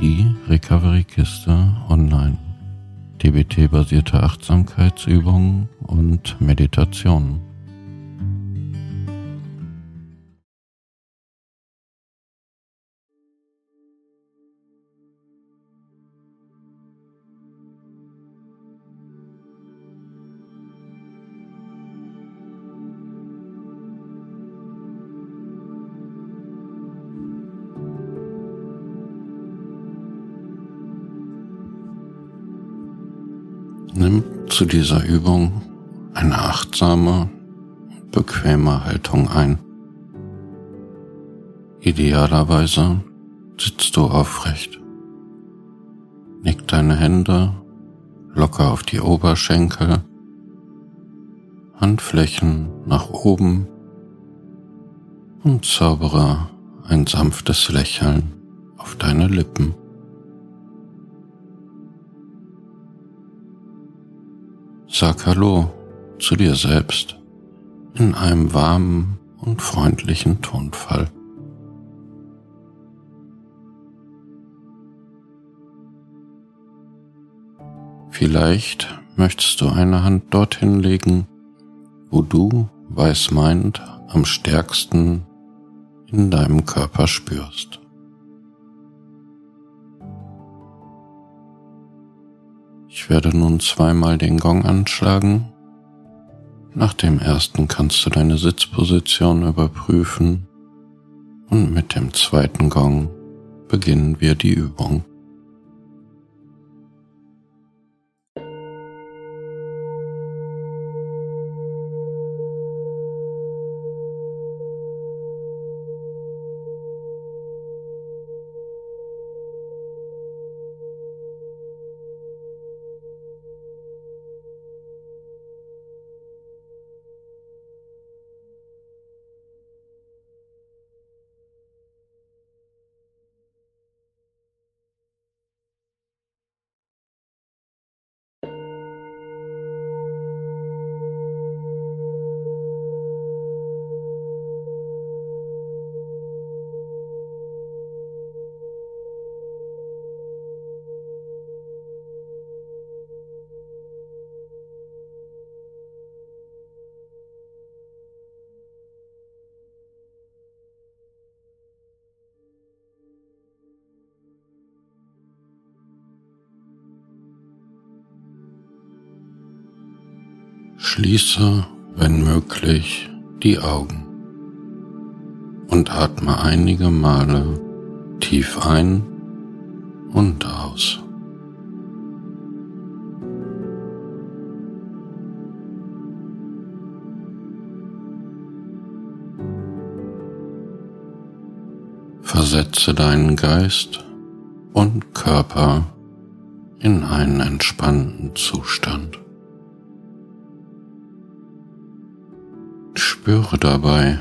die Recovery-Kiste online. DBT-basierte Achtsamkeitsübungen und Meditationen. Nimm zu dieser Übung eine achtsame, bequeme Haltung ein. Idealerweise sitzt du aufrecht. Nick deine Hände locker auf die Oberschenkel, Handflächen nach oben und zaubere ein sanftes Lächeln auf deine Lippen. Sag Hallo zu dir selbst in einem warmen und freundlichen Tonfall. Vielleicht möchtest du eine Hand dorthin legen, wo du, weiß meint, am stärksten in deinem Körper spürst. Ich werde nun zweimal den Gong anschlagen. Nach dem ersten kannst du deine Sitzposition überprüfen und mit dem zweiten Gong beginnen wir die Übung. Schließe, wenn möglich, die Augen und atme einige Male tief ein und aus. Versetze deinen Geist und Körper in einen entspannten Zustand. Spüre dabei,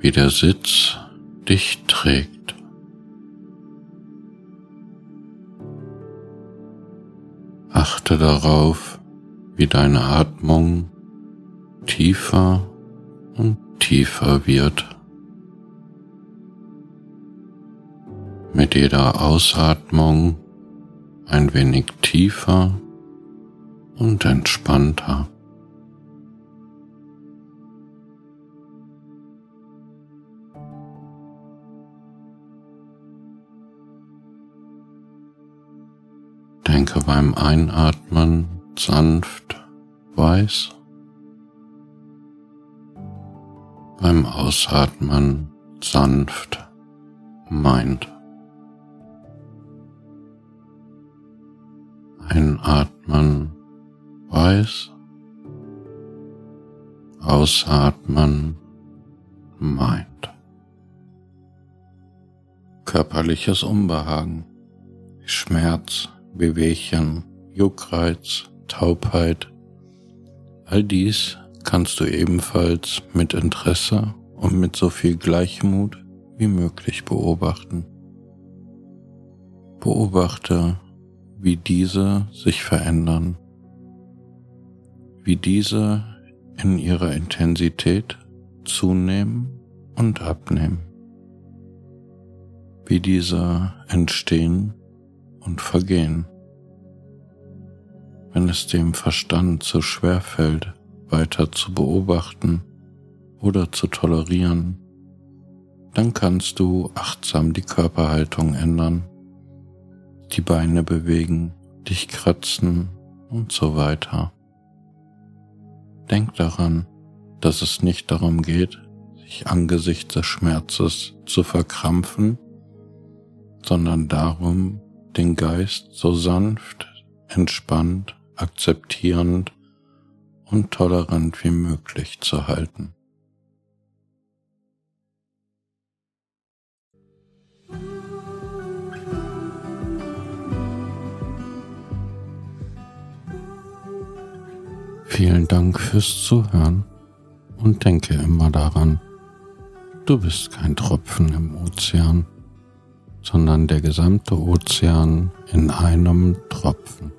wie der Sitz dich trägt. Achte darauf, wie deine Atmung tiefer und tiefer wird. Mit jeder Ausatmung ein wenig tiefer und entspannter. Beim Einatmen sanft weiß, beim Ausatmen sanft meint. Einatmen weiß, ausatmen meint. Körperliches Unbehagen, Schmerz, Wehwehchen, Juckreiz, Taubheit. All dies kannst du ebenfalls mit Interesse und mit so viel Gleichmut wie möglich beobachten. Beobachte, wie diese sich verändern, wie diese in ihrer Intensität zunehmen und abnehmen, wie diese entstehen und vergehen. Wenn es dem Verstand zu schwer fällt, weiter zu beobachten oder zu tolerieren, dann kannst du achtsam die Körperhaltung ändern, die Beine bewegen, dich kratzen und so weiter. Denk daran, dass es nicht darum geht, sich angesichts des Schmerzes zu verkrampfen, sondern darum, den Geist so sanft, entspannt, akzeptierend und tolerant wie möglich zu halten. Vielen Dank fürs Zuhören und denke immer daran, du bist kein Tropfen im Ozean, sondern der gesamte Ozean in einem Tropfen.